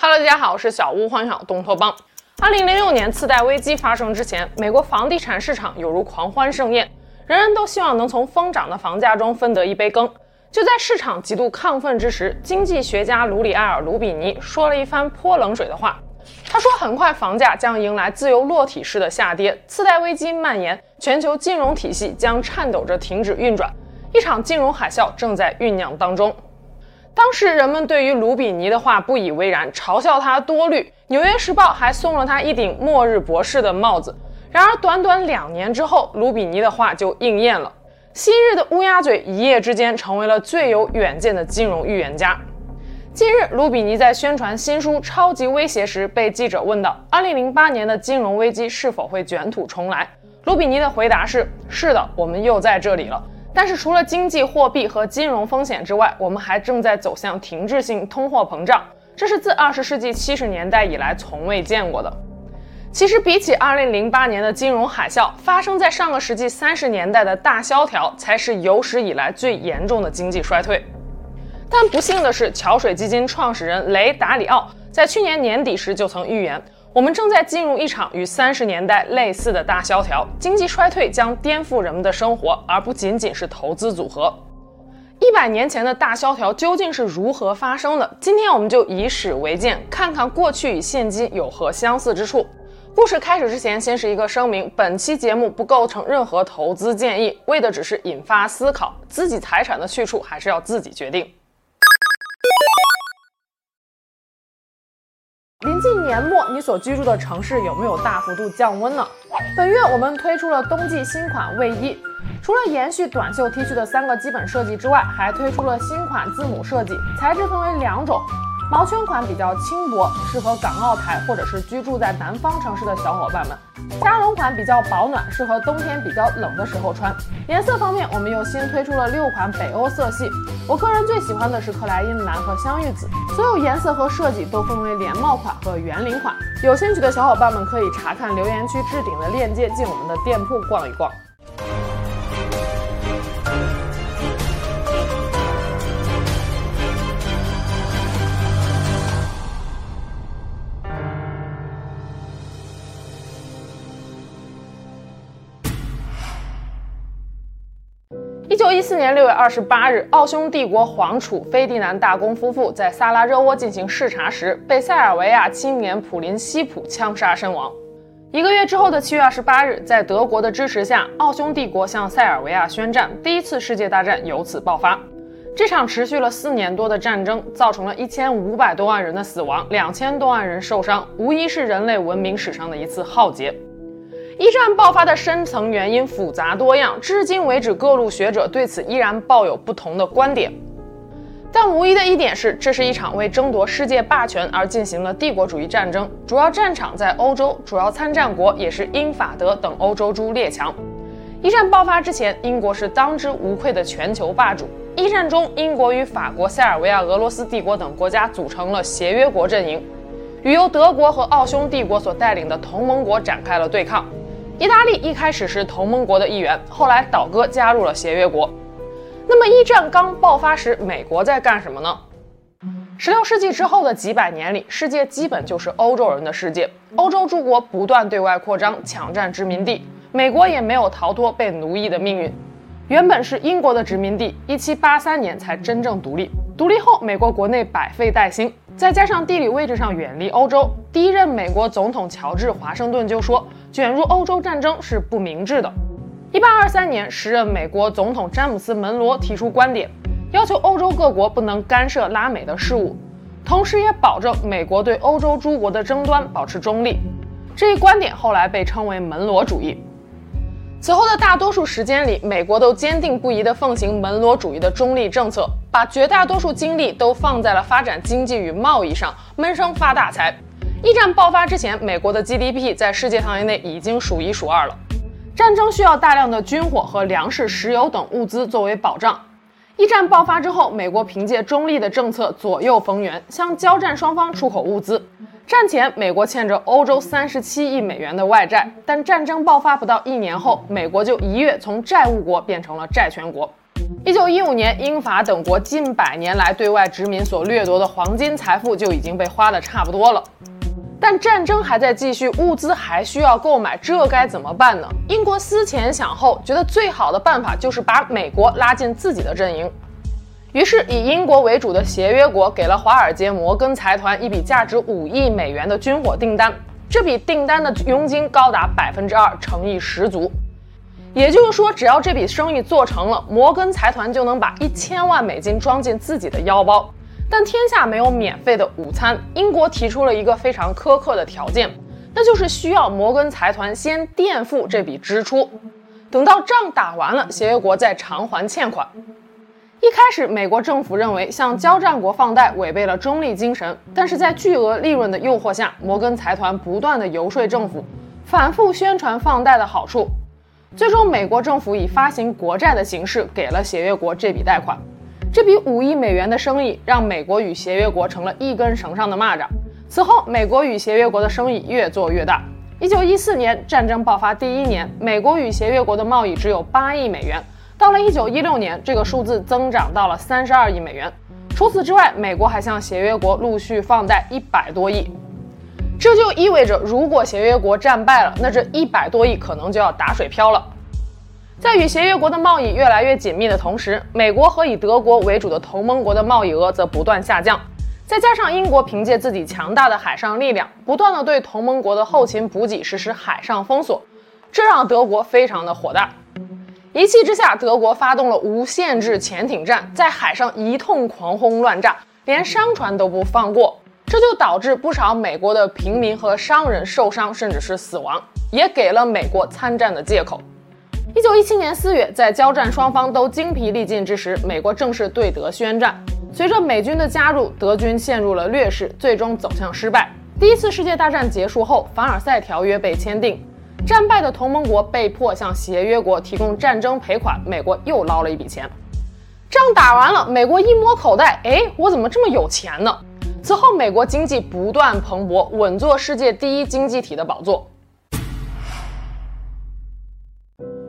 哈喽，大家好，我是小屋幻想东托邦。二零零六年次贷危机发生之前，美国房地产市场犹如狂欢盛宴，人人都希望能从疯涨的房价中分得一杯羹。就在市场极度亢奋之时，经济学家卢里埃尔·卢比尼说了一番泼冷水的话。他说，很快房价将迎来自由落体式的下跌，次贷危机蔓延，全球金融体系将颤抖着停止运转。一场金融海啸正在酝酿当中。当时人们对于卢比尼的话不以为然，嘲笑他多虑。《纽约时报》还送了他一顶“末日博士”的帽子。然而，短短两年之后，卢比尼的话就应验了。昔日的乌鸦嘴一夜之间成为了最有远见的金融预言家。近日，卢比尼在宣传新书《超级威胁》时，被记者问到：“2008 年的金融危机是否会卷土重来？”卢比尼的回答是：“是的，我们又在这里了。”但是除了经济货币和金融风险之外，我们还正在走向停滞性通货膨胀，这是自二十世纪七十年代以来从未见过的。其实比起二零零八年的金融海啸，发生在上个世纪三十年代的大萧条，才是有史以来最严重的经济衰退。但不幸的是，桥水基金创始人雷达里奥在去年年底时就曾预言。我们正在进入一场与三十年代类似的大萧条，经济衰退将颠覆人们的生活，而不仅仅是投资组合。一百年前的大萧条究竟是如何发生的？今天我们就以史为鉴，看看过去与现今有何相似之处。故事开始之前，先是一个声明：本期节目不构成任何投资建议，为的只是引发思考，自己财产的去处还是要自己决定。临近年末，你所居住的城市有没有大幅度降温呢？本月我们推出了冬季新款卫衣，除了延续短袖 T 恤的三个基本设计之外，还推出了新款字母设计，材质分为两种。毛圈款比较轻薄，适合港澳台或者是居住在南方城市的小伙伴们；加绒款比较保暖，适合冬天比较冷的时候穿。颜色方面，我们又新推出了六款北欧色系，我个人最喜欢的是克莱因蓝和香芋紫。所有颜色和设计都分为连帽款和圆领款。有兴趣的小伙伴们可以查看留言区置顶的链接，进我们的店铺逛一逛。一四年六月二十八日，奥匈帝国皇储斐迪南大公夫妇在萨拉热窝进行视察时，被塞尔维亚青年普林西普枪杀身亡。一个月之后的七月二十八日，在德国的支持下，奥匈帝国向塞尔维亚宣战，第一次世界大战由此爆发。这场持续了四年多的战争，造成了一千五百多万人的死亡，两千多万人受伤，无疑是人类文明史上的一次浩劫。一战爆发的深层原因复杂多样，至今为止各路学者对此依然抱有不同的观点。但无疑的一点是，这是一场为争夺世界霸权而进行的帝国主义战争，主要战场在欧洲，主要参战国也是英法德等欧洲诸列强。一战爆发之前，英国是当之无愧的全球霸主。一战中，英国与法国、塞尔维亚、俄罗斯帝国等国家组成了协约国阵营，与由德国和奥匈帝国所带领的同盟国展开了对抗。意大利一开始是同盟国的一员，后来倒戈加入了协约国。那么一战刚爆发时，美国在干什么呢？十六世纪之后的几百年里，世界基本就是欧洲人的世界。欧洲诸国不断对外扩张，抢占殖民地，美国也没有逃脱被奴役的命运。原本是英国的殖民地，一七八三年才真正独立。独立后，美国国内百废待兴，再加上地理位置上远离欧洲，第一任美国总统乔治华盛顿就说。卷入欧洲战争是不明智的。一八二三年，时任美国总统詹姆斯·门罗提出观点，要求欧洲各国不能干涉拉美的事务，同时也保证美国对欧洲诸国的争端保持中立。这一观点后来被称为门罗主义。此后的大多数时间里，美国都坚定不移地奉行门罗主义的中立政策，把绝大多数精力都放在了发展经济与贸易上，闷声发大财。一战爆发之前，美国的 GDP 在世界范围内已经数一数二了。战争需要大量的军火和粮食、石油等物资作为保障。一战爆发之后，美国凭借中立的政策左右逢源，向交战双方出口物资。战前，美国欠着欧洲三十七亿美元的外债，但战争爆发不到一年后，美国就一跃从债务国变成了债权国。一九一五年，英法等国近百年来对外殖民所掠夺的黄金财富就已经被花得差不多了。但战争还在继续，物资还需要购买，这该怎么办呢？英国思前想后，觉得最好的办法就是把美国拉进自己的阵营。于是，以英国为主的协约国给了华尔街摩根财团一笔价值五亿美元的军火订单，这笔订单的佣金高达百分之二，诚意十足。也就是说，只要这笔生意做成了，摩根财团就能把一千万美金装进自己的腰包。但天下没有免费的午餐，英国提出了一个非常苛刻的条件，那就是需要摩根财团先垫付这笔支出，等到仗打完了，协约国再偿还欠款。一开始，美国政府认为向交战国放贷违背了中立精神，但是在巨额利润的诱惑下，摩根财团不断地游说政府，反复宣传放贷的好处，最终美国政府以发行国债的形式给了协约国这笔贷款。这笔五亿美元的生意让美国与协约国成了一根绳上的蚂蚱。此后，美国与协约国的生意越做越大。一九一四年战争爆发第一年，美国与协约国的贸易只有八亿美元。到了一九一六年，这个数字增长到了三十二亿美元。除此之外，美国还向协约国陆续放贷一百多亿。这就意味着，如果协约国战败了，那这一百多亿可能就要打水漂了。在与协约国的贸易越来越紧密的同时，美国和以德国为主的同盟国的贸易额则不断下降。再加上英国凭借自己强大的海上力量，不断地对同盟国的后勤补给实施海上封锁，这让德国非常的火大。一气之下，德国发动了无限制潜艇战，在海上一通狂轰乱炸，连商船都不放过。这就导致不少美国的平民和商人受伤，甚至是死亡，也给了美国参战的借口。一九一七年四月，在交战双方都精疲力尽之时，美国正式对德宣战。随着美军的加入，德军陷入了劣势，最终走向失败。第一次世界大战结束后，凡尔赛条约被签订，战败的同盟国被迫向协约国提供战争赔款，美国又捞了一笔钱。仗打完了，美国一摸口袋，哎，我怎么这么有钱呢？此后，美国经济不断蓬勃，稳坐世界第一经济体的宝座。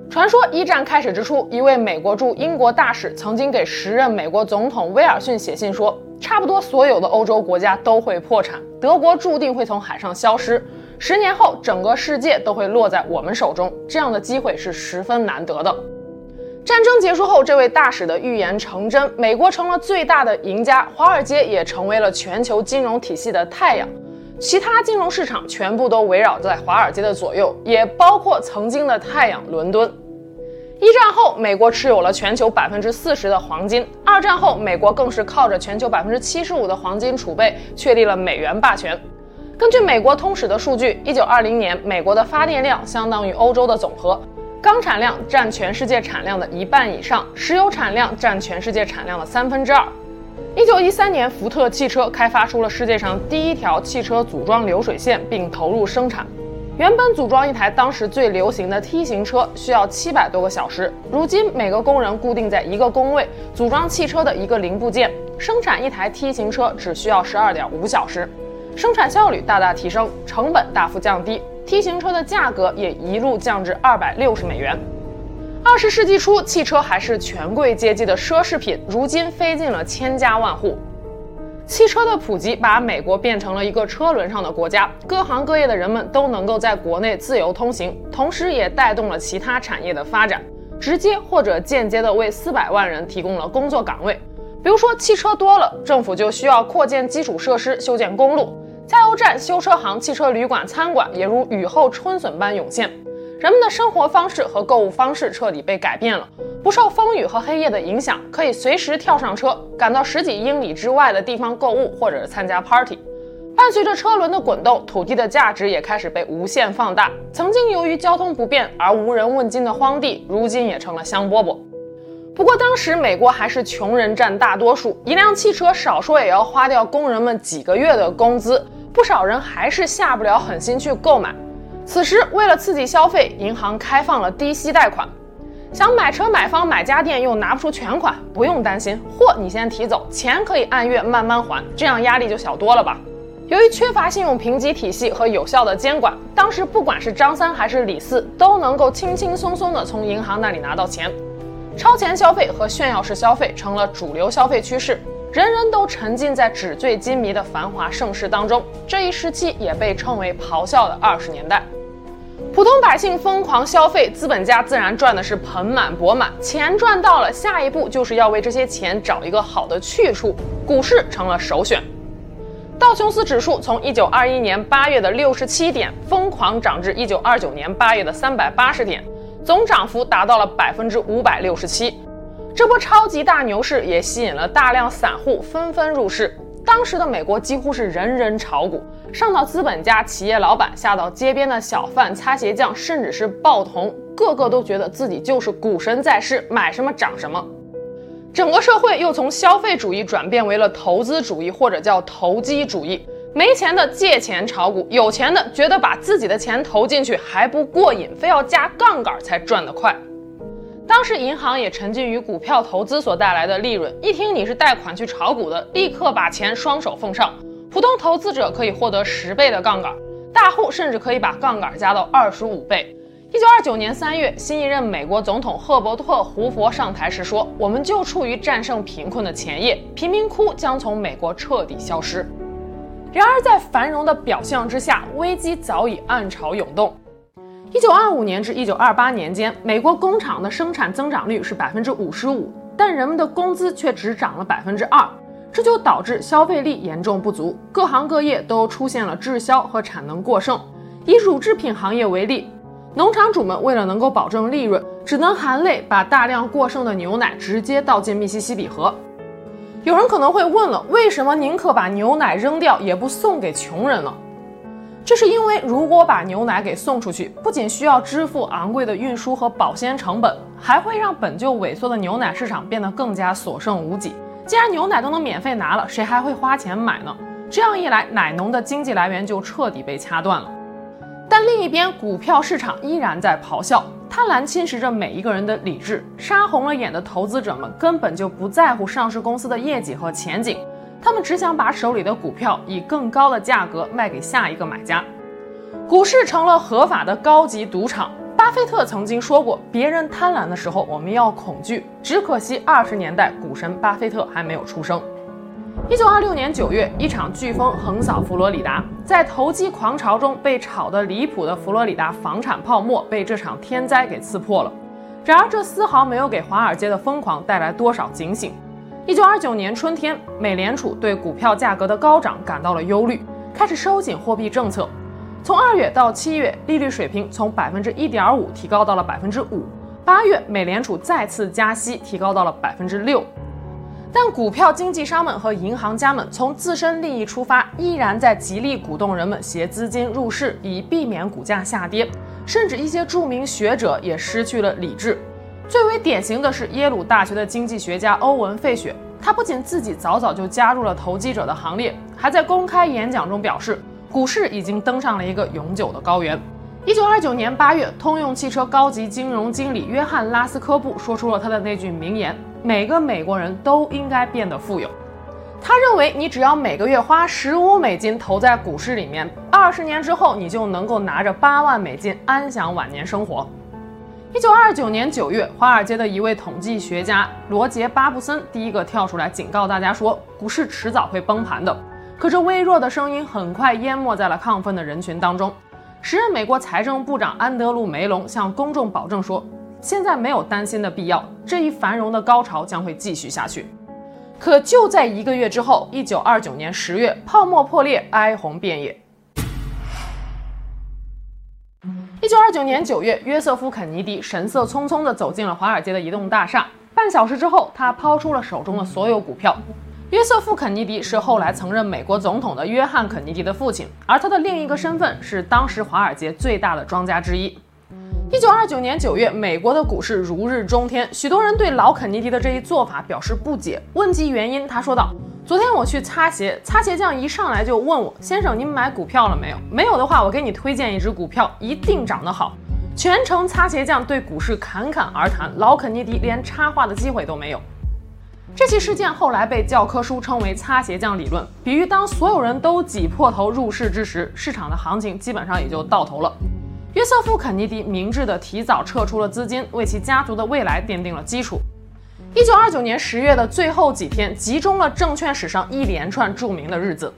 传说一战开始之初，一位美国驻英国大使曾经给时任美国总统威尔逊写信说，差不多所有的欧洲国家都会破产，德国注定会从海上消失，十年后整个世界都会落在我们手中，这样的机会是十分难得的。战争结束后，这位大使的预言成真，美国成了最大的赢家，华尔街也成为了全球金融体系的太阳。其他金融市场全部都围绕在华尔街的左右，也包括曾经的太阳伦敦。一战后，美国持有了全球百分之四十的黄金；二战后，美国更是靠着全球百分之七十五的黄金储备，确立了美元霸权。根据美国通史的数据，一九二零年，美国的发电量相当于欧洲的总和，钢产量占全世界产量的一半以上，石油产量占全世界产量的三分之二。一九一三年，福特汽车开发出了世界上第一条汽车组装流水线，并投入生产。原本组装一台当时最流行的 T 型车需要七百多个小时，如今每个工人固定在一个工位，组装汽车的一个零部件，生产一台 T 型车只需要十二点五小时，生产效率大大提升，成本大幅降低，T 型车的价格也一路降至二百六十美元。二十世纪初，汽车还是权贵阶级的奢侈品，如今飞进了千家万户。汽车的普及把美国变成了一个车轮上的国家，各行各业的人们都能够在国内自由通行，同时也带动了其他产业的发展，直接或者间接地为四百万人提供了工作岗位。比如说，汽车多了，政府就需要扩建基础设施，修建公路、加油站、修车行、汽车旅馆、餐馆也如雨后春笋般涌现。人们的生活方式和购物方式彻底被改变了，不受风雨和黑夜的影响，可以随时跳上车，赶到十几英里之外的地方购物或者是参加 party。伴随着车轮的滚动，土地的价值也开始被无限放大。曾经由于交通不便而无人问津的荒地，如今也成了香饽饽。不过当时美国还是穷人占大多数，一辆汽车少说也要花掉工人们几个月的工资，不少人还是下不了狠心去购买。此时，为了刺激消费，银行开放了低息贷款。想买车、买房、买家电又拿不出全款，不用担心，货你先提走，钱可以按月慢慢还，这样压力就小多了吧？由于缺乏信用评级体系和有效的监管，当时不管是张三还是李四，都能够轻轻松松地从银行那里拿到钱。超前消费和炫耀式消费成了主流消费趋势，人人都沉浸在纸醉金迷的繁华盛世当中。这一时期也被称为“咆哮的二十年代”。普通百姓疯狂消费，资本家自然赚的是盆满钵满。钱赚到了，下一步就是要为这些钱找一个好的去处，股市成了首选。道琼斯指数从一九二一年八月的六十七点疯狂涨至一九二九年八月的三百八十点，总涨幅达到了百分之五百六十七。这波超级大牛市也吸引了大量散户纷纷入市。当时的美国几乎是人人炒股，上到资本家、企业老板，下到街边的小贩、擦鞋匠，甚至是报童，个个都觉得自己就是股神在世，买什么涨什么。整个社会又从消费主义转变为了投资主义，或者叫投机主义。没钱的借钱炒股，有钱的觉得把自己的钱投进去还不过瘾，非要加杠杆才赚得快。当时银行也沉浸于股票投资所带来的利润，一听你是贷款去炒股的，立刻把钱双手奉上。普通投资者可以获得十倍的杠杆，大户甚至可以把杠杆加到二十五倍。一九二九年三月，新一任美国总统赫伯特·胡佛上台时说：“我们就处于战胜贫困的前夜，贫民窟将从美国彻底消失。”然而，在繁荣的表象之下，危机早已暗潮涌动。一九二五年至一九二八年间，美国工厂的生产增长率是百分之五十五，但人们的工资却只涨了百分之二，这就导致消费力严重不足，各行各业都出现了滞销和产能过剩。以乳制品行业为例。农场主们为了能够保证利润，只能含泪把大量过剩的牛奶直接倒进密西西比河。有人可能会问了，为什么宁可把牛奶扔掉，也不送给穷人呢？这是因为，如果把牛奶给送出去，不仅需要支付昂贵的运输和保鲜成本，还会让本就萎缩的牛奶市场变得更加所剩无几。既然牛奶都能免费拿了，谁还会花钱买呢？这样一来，奶农的经济来源就彻底被掐断了。但另一边，股票市场依然在咆哮，贪婪侵蚀着每一个人的理智。杀红了眼的投资者们根本就不在乎上市公司的业绩和前景，他们只想把手里的股票以更高的价格卖给下一个买家。股市成了合法的高级赌场。巴菲特曾经说过：“别人贪婪的时候，我们要恐惧。”只可惜二十年代股神巴菲特还没有出生。一九二六年九月，一场飓风横扫佛罗里达，在投机狂潮中被炒得离谱的佛罗里达房产泡沫被这场天灾给刺破了。然而，这丝毫没有给华尔街的疯狂带来多少警醒。一九二九年春天，美联储对股票价格的高涨感到了忧虑，开始收紧货币政策。从二月到七月，利率水平从百分之一点五提高到了百分之五。八月，美联储再次加息，提高到了百分之六。但股票经纪商们和银行家们从自身利益出发，依然在极力鼓动人们携资金入市，以避免股价下跌。甚至一些著名学者也失去了理智。最为典型的是耶鲁大学的经济学家欧文·费雪，他不仅自己早早就加入了投机者的行列，还在公开演讲中表示，股市已经登上了一个永久的高原。一九二九年八月，通用汽车高级金融经理约翰·拉斯科布说出了他的那句名言。每个美国人都应该变得富有。他认为，你只要每个月花十五美金投在股市里面，二十年之后，你就能够拿着八万美金安享晚年生活。一九二九年九月，华尔街的一位统计学家罗杰·巴布森第一个跳出来警告大家说，股市迟早会崩盘的。可这微弱的声音很快淹没在了亢奋的人群当中。时任美国财政部长安德鲁·梅隆向公众保证说。现在没有担心的必要，这一繁荣的高潮将会继续下去。可就在一个月之后，一九二九年十月，泡沫破裂，哀鸿遍野。一九二九年九月，约瑟夫·肯尼迪神色匆匆地走进了华尔街的一栋大厦。半小时之后，他抛出了手中的所有股票。约瑟夫·肯尼迪是后来曾任美国总统的约翰·肯尼迪的父亲，而他的另一个身份是当时华尔街最大的庄家之一。一九二九年九月，美国的股市如日中天，许多人对老肯尼迪的这一做法表示不解。问及原因，他说道：“昨天我去擦鞋，擦鞋匠一上来就问我，先生，您买股票了没有？没有的话，我给你推荐一只股票，一定涨得好。”全程擦鞋匠对股市侃侃而谈，老肯尼迪连插话的机会都没有。这起事件后来被教科书称为“擦鞋匠理论”，比喻当所有人都挤破头入市之时，市场的行情基本上也就到头了。约瑟夫·肯尼迪明智地提早撤出了资金，为其家族的未来奠定了基础。一九二九年十月的最后几天，集中了证券史上一连串著名的日子。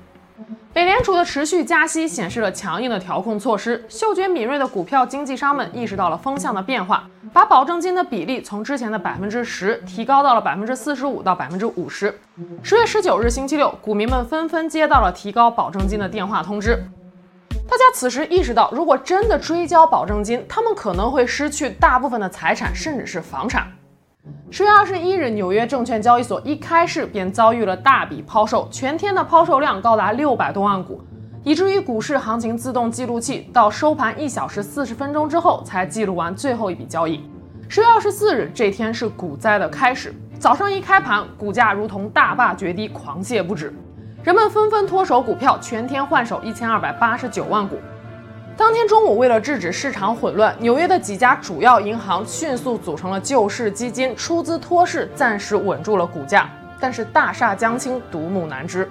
美联储的持续加息显示了强硬的调控措施，嗅觉敏锐的股票经纪商们意识到了风向的变化，把保证金的比例从之前的百分之十提高到了百分之四十五到百分之五十。十月十九日星期六，股民们纷纷接到了提高保证金的电话通知。大家此时意识到，如果真的追交保证金，他们可能会失去大部分的财产，甚至是房产。十月二十一日，纽约证券交易所一开市便遭遇了大笔抛售，全天的抛售量高达六百多万股，以至于股市行情自动记录器到收盘一小时四十分钟之后才记录完最后一笔交易。十月二十四日这天是股灾的开始，早上一开盘，股价如同大坝决堤，狂泻不止，人们纷纷脱手股票，全天换手一千二百八十九万股。当天中午，为了制止市场混乱，纽约的几家主要银行迅速组成了救市基金，出资托市，暂时稳住了股价。但是大厦将倾，独木难支。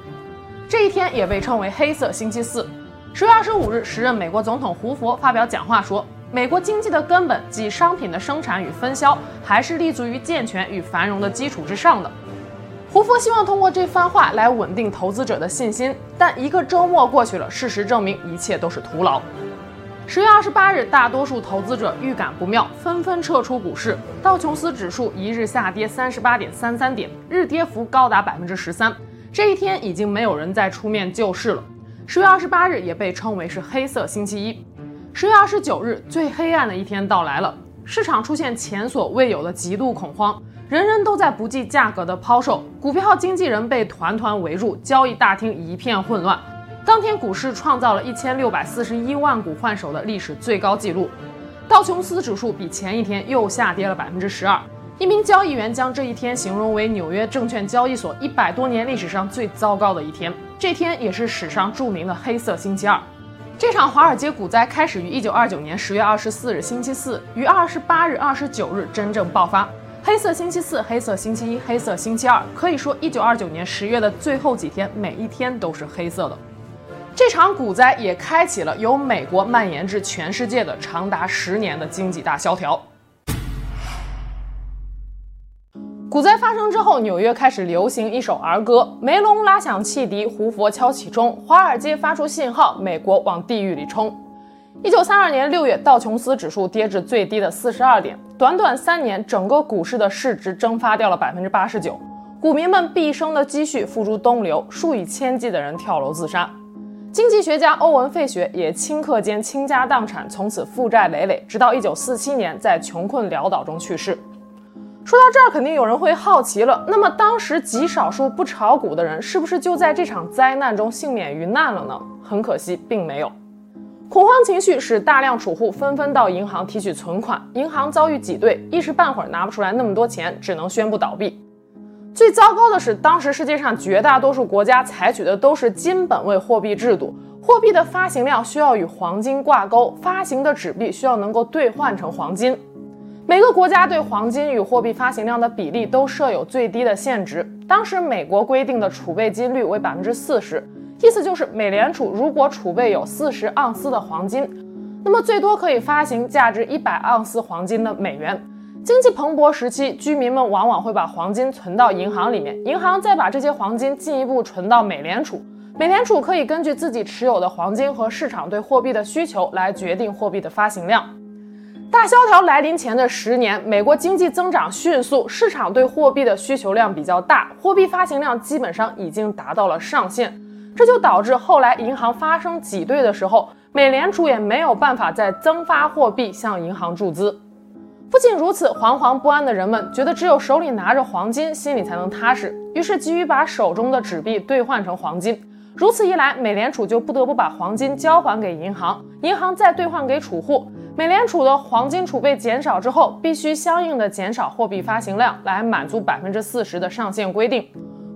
这一天也被称为“黑色星期四”。十月二十五日，时任美国总统胡佛发表讲话说：“美国经济的根本，即商品的生产与分销，还是立足于健全与繁荣的基础之上的。”胡佛希望通过这番话来稳定投资者的信心。但一个周末过去了，事实证明一切都是徒劳。十月二十八日，大多数投资者预感不妙，纷纷撤出股市。道琼斯指数一日下跌三十八点三三点，日跌幅高达百分之十三。这一天已经没有人再出面救市了。十月二十八日也被称为是黑色星期一。十月二十九日，最黑暗的一天到来了，市场出现前所未有的极度恐慌，人人都在不计价格的抛售，股票经纪人被团团围住，交易大厅一片混乱。当天股市创造了一千六百四十一万股换手的历史最高纪录，道琼斯指数比前一天又下跌了百分之十二。一名交易员将这一天形容为纽约证券交易所一百多年历史上最糟糕的一天。这天也是史上著名的黑色星期二。这场华尔街股灾开始于一九二九年十月二十四日星期四，于二十八日、二十九日真正爆发。黑色星期四、黑色星期一、黑色星期二，可以说一九二九年十月的最后几天，每一天都是黑色的。这场股灾也开启了由美国蔓延至全世界的长达十年的经济大萧条。股灾发生之后，纽约开始流行一首儿歌：梅隆拉响汽笛，胡佛敲起钟，华尔街发出信号，美国往地狱里冲。一九三二年六月，道琼斯指数跌至最低的四十二点，短短三年，整个股市的市值蒸发掉了百分之八十九，股民们毕生的积蓄付诸东流，数以千计的人跳楼自杀。经济学家欧文·费雪也顷刻间倾家荡产，从此负债累累，直到一九四七年在穷困潦倒中去世。说到这儿，肯定有人会好奇了：那么当时极少数不炒股的人，是不是就在这场灾难中幸免于难了呢？很可惜，并没有。恐慌情绪使大量储户纷纷到银行提取存款，银行遭遇挤兑，一时半会儿拿不出来那么多钱，只能宣布倒闭。最糟糕的是，当时世界上绝大多数国家采取的都是金本位货币制度，货币的发行量需要与黄金挂钩，发行的纸币需要能够兑换成黄金。每个国家对黄金与货币发行量的比例都设有最低的限值。当时美国规定的储备金率为百分之四十，意思就是美联储如果储备有四十盎司的黄金，那么最多可以发行价值一百盎司黄金的美元。经济蓬勃时期，居民们往往会把黄金存到银行里面，银行再把这些黄金进一步存到美联储，美联储可以根据自己持有的黄金和市场对货币的需求来决定货币的发行量。大萧条来临前的十年，美国经济增长迅速，市场对货币的需求量比较大，货币发行量基本上已经达到了上限，这就导致后来银行发生挤兑的时候，美联储也没有办法再增发货币向银行注资。不仅如此，惶惶不安的人们觉得只有手里拿着黄金，心里才能踏实，于是急于把手中的纸币兑换成黄金。如此一来，美联储就不得不把黄金交还给银行，银行再兑换给储户。美联储的黄金储备减少之后，必须相应的减少货币发行量，来满足百分之四十的上限规定。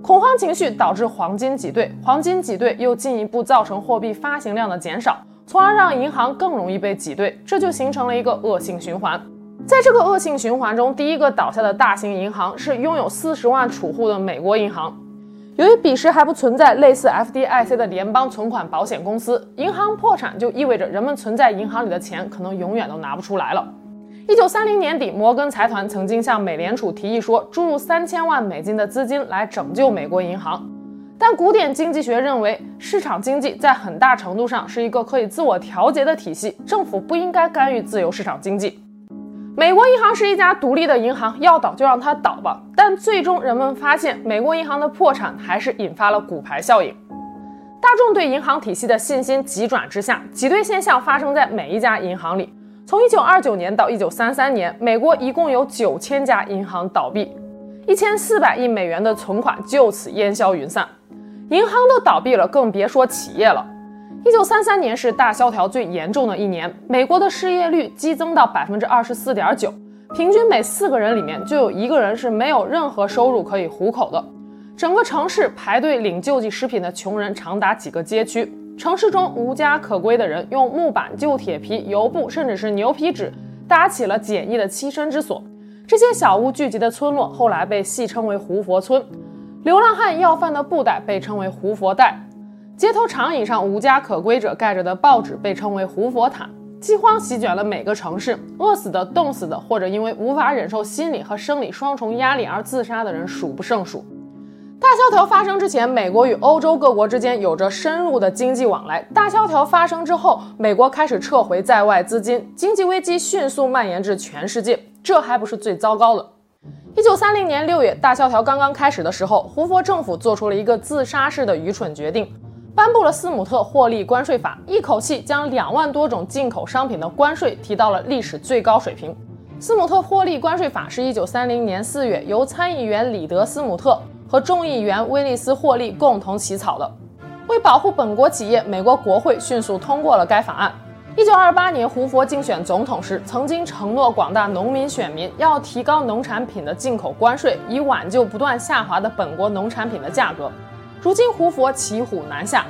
恐慌情绪导致黄金挤兑，黄金挤兑又进一步造成货币发行量的减少，从而让银行更容易被挤兑，这就形成了一个恶性循环。在这个恶性循环中，第一个倒下的大型银行是拥有四十万储户的美国银行。由于彼时还不存在类似 FDIC 的联邦存款保险公司，银行破产就意味着人们存在银行里的钱可能永远都拿不出来了。一九三零年底，摩根财团曾经向美联储提议说，注入三千万美金的资金来拯救美国银行。但古典经济学认为，市场经济在很大程度上是一个可以自我调节的体系，政府不应该干预自由市场经济。美国银行是一家独立的银行，要倒就让它倒吧。但最终人们发现，美国银行的破产还是引发了骨牌效应。大众对银行体系的信心急转直下，挤兑现象发生在每一家银行里。从一九二九年到一九三三年，美国一共有九千家银行倒闭，一千四百亿美元的存款就此烟消云散。银行都倒闭了，更别说企业了。一九三三年是大萧条最严重的一年，美国的失业率激增到百分之二十四点九，平均每四个人里面就有一个人是没有任何收入可以糊口的。整个城市排队领救济食品的穷人长达几个街区。城市中无家可归的人用木板、旧铁皮、油布，甚至是牛皮纸搭起了简易的栖身之所。这些小屋聚集的村落后来被戏称为“胡佛村”。流浪汉要饭的布袋被称为“胡佛袋”。街头长椅上无家可归者盖着的报纸被称为“胡佛毯”。饥荒席卷了每个城市，饿死的、冻死的，或者因为无法忍受心理和生理双重压力而自杀的人数不胜数。大萧条发生之前，美国与欧洲各国之间有着深入的经济往来。大萧条发生之后，美国开始撤回在外资金，经济危机迅速蔓延至全世界。这还不是最糟糕的。一九三零年六月，大萧条刚刚开始的时候，胡佛政府做出了一个自杀式的愚蠢决定，颁布了斯姆特霍利关税法，一口气将两万多种进口商品的关税提到了历史最高水平。斯姆特霍利关税法是一九三零年四月由参议员里德斯姆特。和众议员威利斯·霍利共同起草的。为保护本国企业，美国国会迅速通过了该法案。一九二八年，胡佛竞选总统时，曾经承诺广大农民选民要提高农产品的进口关税，以挽救不断下滑的本国农产品的价格。如今，胡佛骑虎难下，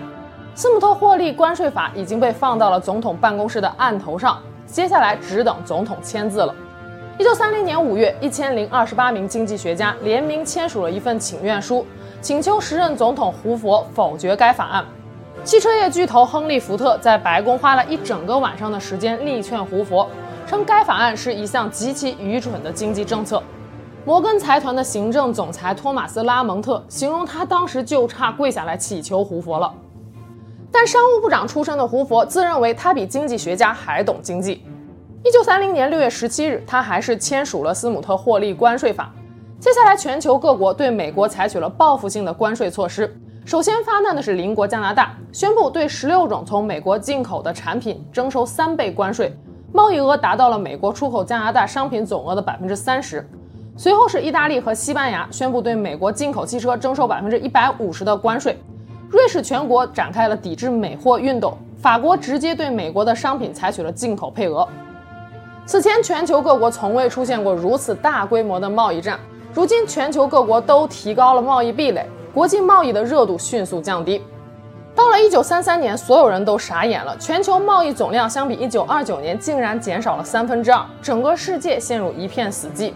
斯姆特霍利关税法已经被放到了总统办公室的案头上，接下来只等总统签字了。一九三零年五月，一千零二十八名经济学家联名签署了一份请愿书，请求时任总统胡佛否决该法案。汽车业巨头亨利·福特在白宫花了一整个晚上的时间力劝胡佛，称该法案是一项极其愚蠢的经济政策。摩根财团的行政总裁托马斯·拉蒙特形容他当时就差跪下来祈求胡佛了。但商务部长出身的胡佛自认为他比经济学家还懂经济。一九三零年六月十七日，他还是签署了斯姆特霍利关税法。接下来，全球各国对美国采取了报复性的关税措施。首先发难的是邻国加拿大，宣布对十六种从美国进口的产品征收三倍关税，贸易额达到了美国出口加拿大商品总额的百分之三十。随后是意大利和西班牙，宣布对美国进口汽车征收百分之一百五十的关税。瑞士全国展开了抵制美货运动，法国直接对美国的商品采取了进口配额。此前，全球各国从未出现过如此大规模的贸易战。如今，全球各国都提高了贸易壁垒，国际贸易的热度迅速降低。到了1933年，所有人都傻眼了，全球贸易总量相比1929年竟然减少了三分之二，整个世界陷入一片死寂。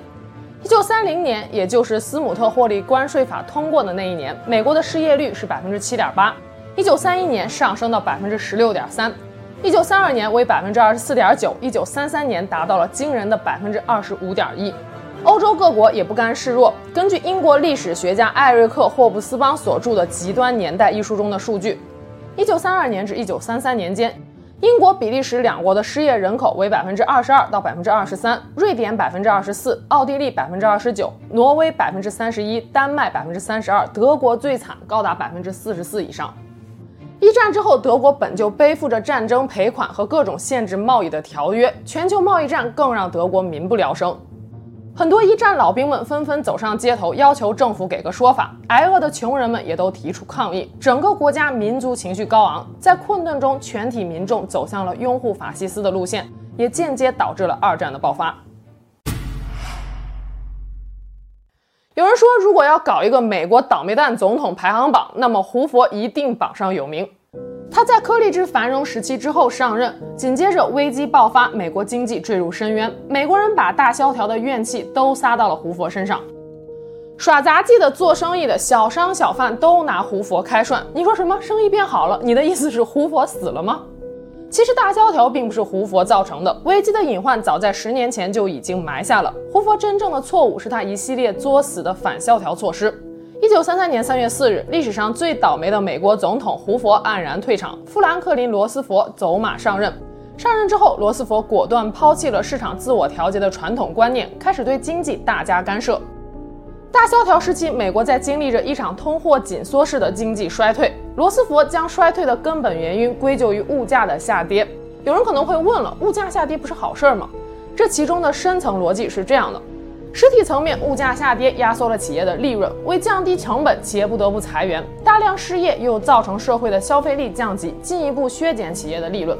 1930年，也就是斯姆特霍利关税法通过的那一年，美国的失业率是百分之七点八，1931年上升到百分之十六点三。一九三二年为百分之二十四点九，一九三三年达到了惊人的百分之二十五点一。欧洲各国也不甘示弱。根据英国历史学家艾瑞克·霍布斯邦所著的《极端年代》一书中的数据，一九三二年至一九三三年间，英国、比利时两国的失业人口为百分之二十二到百分之二十三，瑞典百分之二十四，奥地利百分之二十九，挪威百分之三十一，丹麦百分之三十二，德国最惨，高达百分之四十四以上。一战之后，德国本就背负着战争赔款和各种限制贸易的条约，全球贸易战更让德国民不聊生。很多一战老兵们纷纷走上街头，要求政府给个说法。挨饿的穷人们也都提出抗议。整个国家民族情绪高昂，在困顿中，全体民众走向了拥护法西斯的路线，也间接导致了二战的爆发。有人说，如果要搞一个美国倒霉蛋总统排行榜，那么胡佛一定榜上有名。他在柯立芝繁荣时期之后上任，紧接着危机爆发，美国经济坠入深渊，美国人把大萧条的怨气都撒到了胡佛身上。耍杂技的、做生意的、小商小贩都拿胡佛开涮。你说什么？生意变好了？你的意思是胡佛死了吗？其实大萧条并不是胡佛造成的，危机的隐患早在十年前就已经埋下了。胡佛真正的错误是他一系列作死的反萧条措施。一九三三年三月四日，历史上最倒霉的美国总统胡佛黯然退场，富兰克林·罗斯福走马上任。上任之后，罗斯福果断抛弃了市场自我调节的传统观念，开始对经济大加干涉。大萧条时期，美国在经历着一场通货紧缩式的经济衰退。罗斯福将衰退的根本原因归咎于物价的下跌。有人可能会问了，物价下跌不是好事儿吗？这其中的深层逻辑是这样的：实体层面，物价下跌压缩了企业的利润，为降低成本，企业不得不裁员，大量失业又造成社会的消费力降级，进一步削减企业的利润。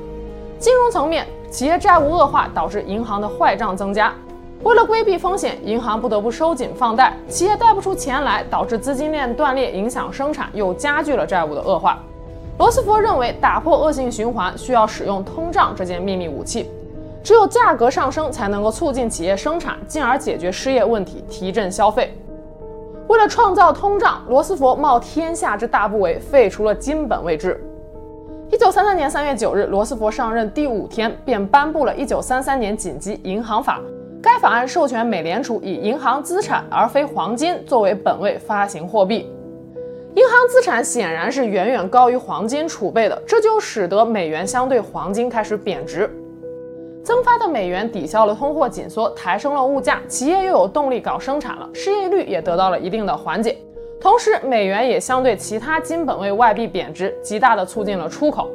金融层面，企业债务恶化导致银行的坏账增加。为了规避风险，银行不得不收紧放贷，企业贷不出钱来，导致资金链断裂，影响生产，又加剧了债务的恶化。罗斯福认为，打破恶性循环需要使用通胀这件秘密武器，只有价格上升才能够促进企业生产，进而解决失业问题，提振消费。为了创造通胀，罗斯福冒天下之大不韪，废除了金本位制。一九三三年三月九日，罗斯福上任第五天，便颁布了一九三三年紧急银行法。该法案授权美联储以银行资产而非黄金作为本位发行货币。银行资产显然是远远高于黄金储备的，这就使得美元相对黄金开始贬值。增发的美元抵消了通货紧缩，抬升了物价，企业又有动力搞生产了，失业率也得到了一定的缓解。同时，美元也相对其他金本位外币贬值，极大地促进了出口。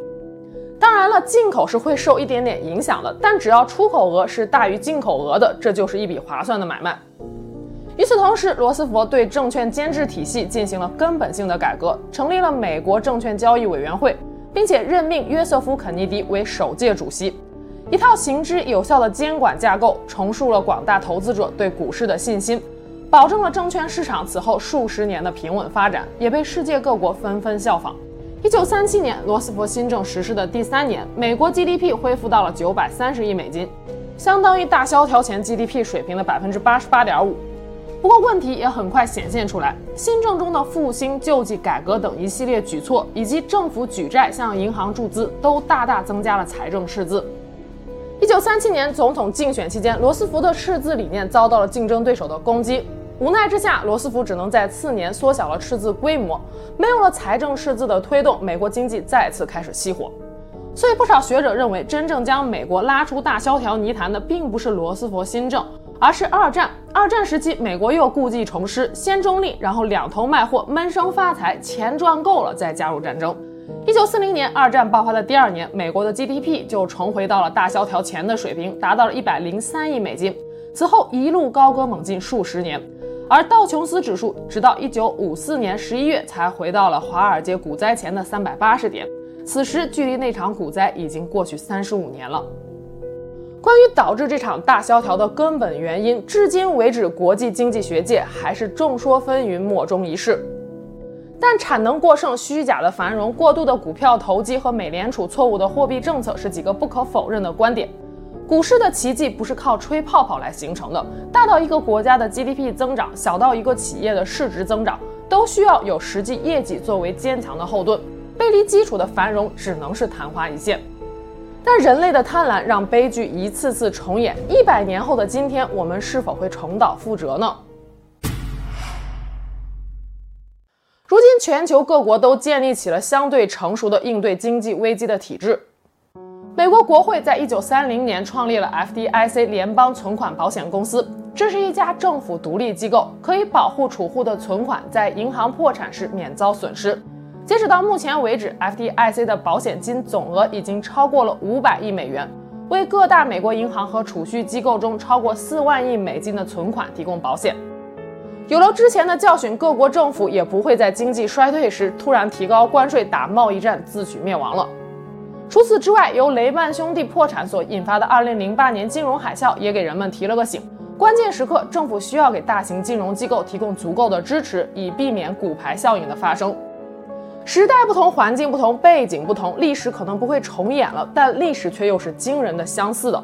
当然了，进口是会受一点点影响的，但只要出口额是大于进口额的，这就是一笔划算的买卖。与此同时，罗斯福对证券监制体系进行了根本性的改革，成立了美国证券交易委员会，并且任命约瑟夫·肯尼迪为首届主席。一套行之有效的监管架构，重塑了广大投资者对股市的信心，保证了证券市场此后数十年的平稳发展，也被世界各国纷纷效仿。一九三七年，罗斯福新政实施的第三年，美国 GDP 恢复到了九百三十亿美金，相当于大萧条前 GDP 水平的百分之八十八点五。不过问题也很快显现出来，新政中的复兴、救济、改革等一系列举措，以及政府举债向银行注资，都大大增加了财政赤字。一九三七年总统竞选期间，罗斯福的赤字理念遭到了竞争对手的攻击。无奈之下，罗斯福只能在次年缩小了赤字规模。没有了财政赤字的推动，美国经济再次开始熄火。所以，不少学者认为，真正将美国拉出大萧条泥潭的，并不是罗斯福新政，而是二战。二战时期，美国又故技重施，先中立，然后两头卖货，闷声发财，钱赚够了再加入战争。一九四零年，二战爆发的第二年，美国的 GDP 就重回到了大萧条前的水平，达到了一百零三亿美金。此后一路高歌猛进数十年。而道琼斯指数直到一九五四年十一月才回到了华尔街股灾前的三百八十点，此时距离那场股灾已经过去三十五年了。关于导致这场大萧条的根本原因，至今为止国际经济学界还是众说纷纭，莫衷一是。但产能过剩、虚假的繁荣、过度的股票投机和美联储错误的货币政策是几个不可否认的观点。股市的奇迹不是靠吹泡泡来形成的，大到一个国家的 GDP 增长，小到一个企业的市值增长，都需要有实际业绩作为坚强的后盾。背离基础的繁荣只能是昙花一现。但人类的贪婪让悲剧一次次重演。一百年后的今天，我们是否会重蹈覆辙呢？如今，全球各国都建立起了相对成熟的应对经济危机的体制。美国国会在一九三零年创立了 FDIC 联邦存款保险公司，这是一家政府独立机构，可以保护储户的存款在银行破产时免遭损失。截止到目前为止，FDIC 的保险金总额已经超过了五百亿美元，为各大美国银行和储蓄机构中超过四万亿美金的存款提供保险。有了之前的教训，各国政府也不会在经济衰退时突然提高关税、打贸易战、自取灭亡了。除此之外，由雷曼兄弟破产所引发的2008年金融海啸也给人们提了个醒：关键时刻，政府需要给大型金融机构提供足够的支持，以避免骨牌效应的发生。时代不同，环境不同，背景不同，历史可能不会重演了，但历史却又是惊人的相似的。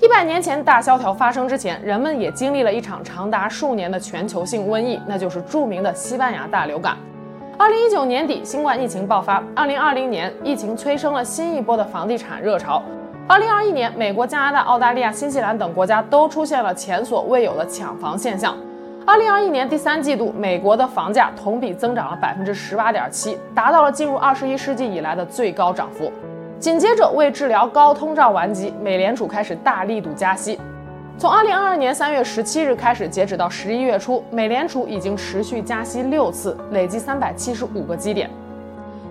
一百年前大萧条发生之前，人们也经历了一场长达数年的全球性瘟疫，那就是著名的西班牙大流感。二零一九年底，新冠疫情爆发；二零二零年，疫情催生了新一波的房地产热潮；二零二一年，美国、加拿大、澳大利亚、新西兰等国家都出现了前所未有的抢房现象。二零二一年第三季度，美国的房价同比增长了百分之十八点七，达到了进入二十一世纪以来的最高涨幅。紧接着，为治疗高通胀顽疾，美联储开始大力度加息。从二零二二年三月十七日开始，截止到十一月初，美联储已经持续加息六次，累计三百七十五个基点。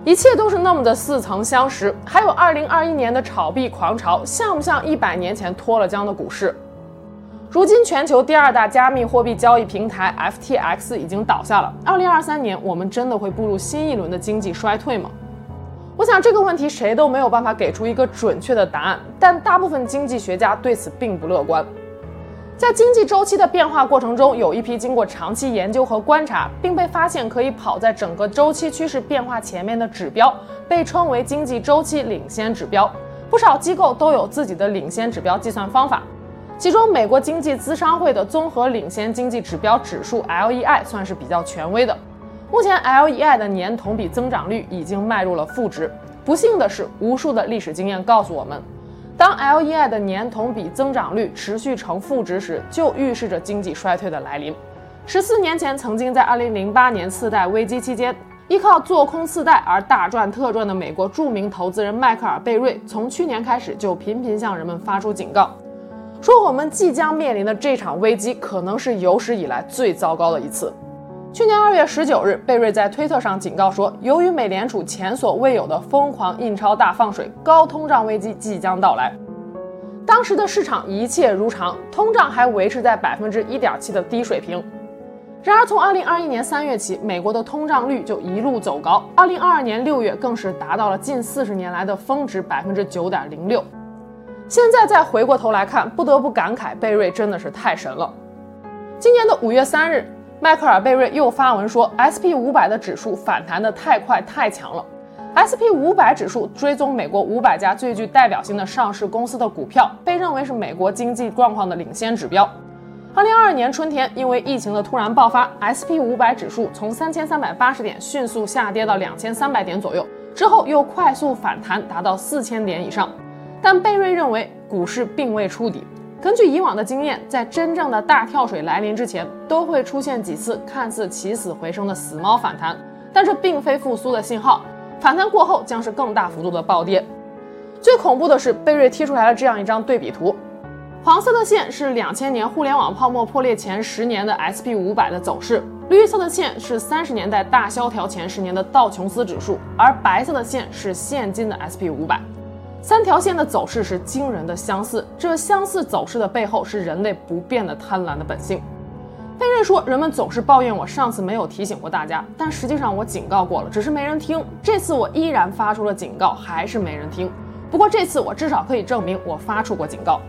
一切都是那么的似曾相识。还有二零二一年的炒币狂潮，像不像一百年前脱了缰的股市？如今，全球第二大加密货币交易平台 FTX 已经倒下了。二零二三年，我们真的会步入新一轮的经济衰退吗？我想这个问题谁都没有办法给出一个准确的答案，但大部分经济学家对此并不乐观。在经济周期的变化过程中，有一批经过长期研究和观察，并被发现可以跑在整个周期趋势变化前面的指标，被称为经济周期领先指标。不少机构都有自己的领先指标计算方法，其中美国经济咨商会的综合领先经济指标指数 LEI 算是比较权威的。目前 LEI 的年同比增长率已经迈入了负值。不幸的是，无数的历史经验告诉我们，当 LEI 的年同比增长率持续呈负值时，就预示着经济衰退的来临。十四年前，曾经在2008年次贷危机期间，依靠做空次贷而大赚特赚的美国著名投资人迈克尔·贝瑞，从去年开始就频频向人们发出警告，说我们即将面临的这场危机可能是有史以来最糟糕的一次。去年二月十九日，贝瑞在推特上警告说，由于美联储前所未有的疯狂印钞大放水，高通胀危机即将到来。当时的市场一切如常，通胀还维持在百分之一点七的低水平。然而，从二零二一年三月起，美国的通胀率就一路走高，二零二二年六月更是达到了近四十年来的峰值百分之九点零六。现在再回过头来看，不得不感慨，贝瑞真的是太神了。今年的五月三日。迈克尔·贝瑞又发文说，SP 五百的指数反弹的太快太强了。SP 五百指数追踪美国五百家最具代表性的上市公司的股票，被认为是美国经济状况的领先指标。二零二二年春天，因为疫情的突然爆发，SP 五百指数从三千三百八十点迅速下跌到两千三百点左右，之后又快速反弹，达到四千点以上。但贝瑞认为，股市并未触底。根据以往的经验，在真正的大跳水来临之前，都会出现几次看似起死回生的死猫反弹，但这并非复苏的信号。反弹过后将是更大幅度的暴跌。最恐怖的是，贝瑞贴出来了这样一张对比图：黄色的线是两千年互联网泡沫破裂前十年的 SP 五百的走势，绿色的线是三十年代大萧条前十年的道琼斯指数，而白色的线是现今的 SP 五百。三条线的走势是惊人的相似，这相似走势的背后是人类不变的贪婪的本性。贝瑞说，人们总是抱怨我上次没有提醒过大家，但实际上我警告过了，只是没人听。这次我依然发出了警告，还是没人听。不过这次我至少可以证明我发出过警告。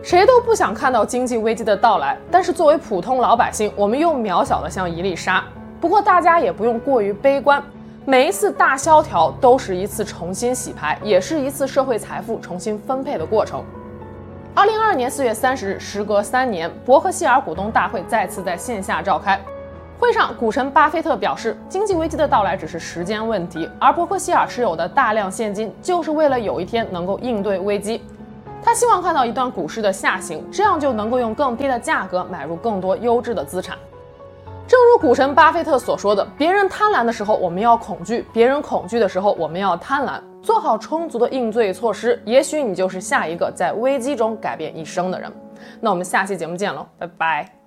谁都不想看到经济危机的到来，但是作为普通老百姓，我们又渺小的像一粒沙。不过大家也不用过于悲观。每一次大萧条都是一次重新洗牌，也是一次社会财富重新分配的过程。二零二二年四月三十日，时隔三年，伯克希尔股东大会再次在线下召开。会上，股神巴菲特表示，经济危机的到来只是时间问题，而伯克希尔持有的大量现金就是为了有一天能够应对危机。他希望看到一段股市的下行，这样就能够用更低的价格买入更多优质的资产。正如股神巴菲特所说的，别人贪婪的时候，我们要恐惧；别人恐惧的时候，我们要贪婪。做好充足的应对措施，也许你就是下一个在危机中改变一生的人。那我们下期节目见喽，拜拜。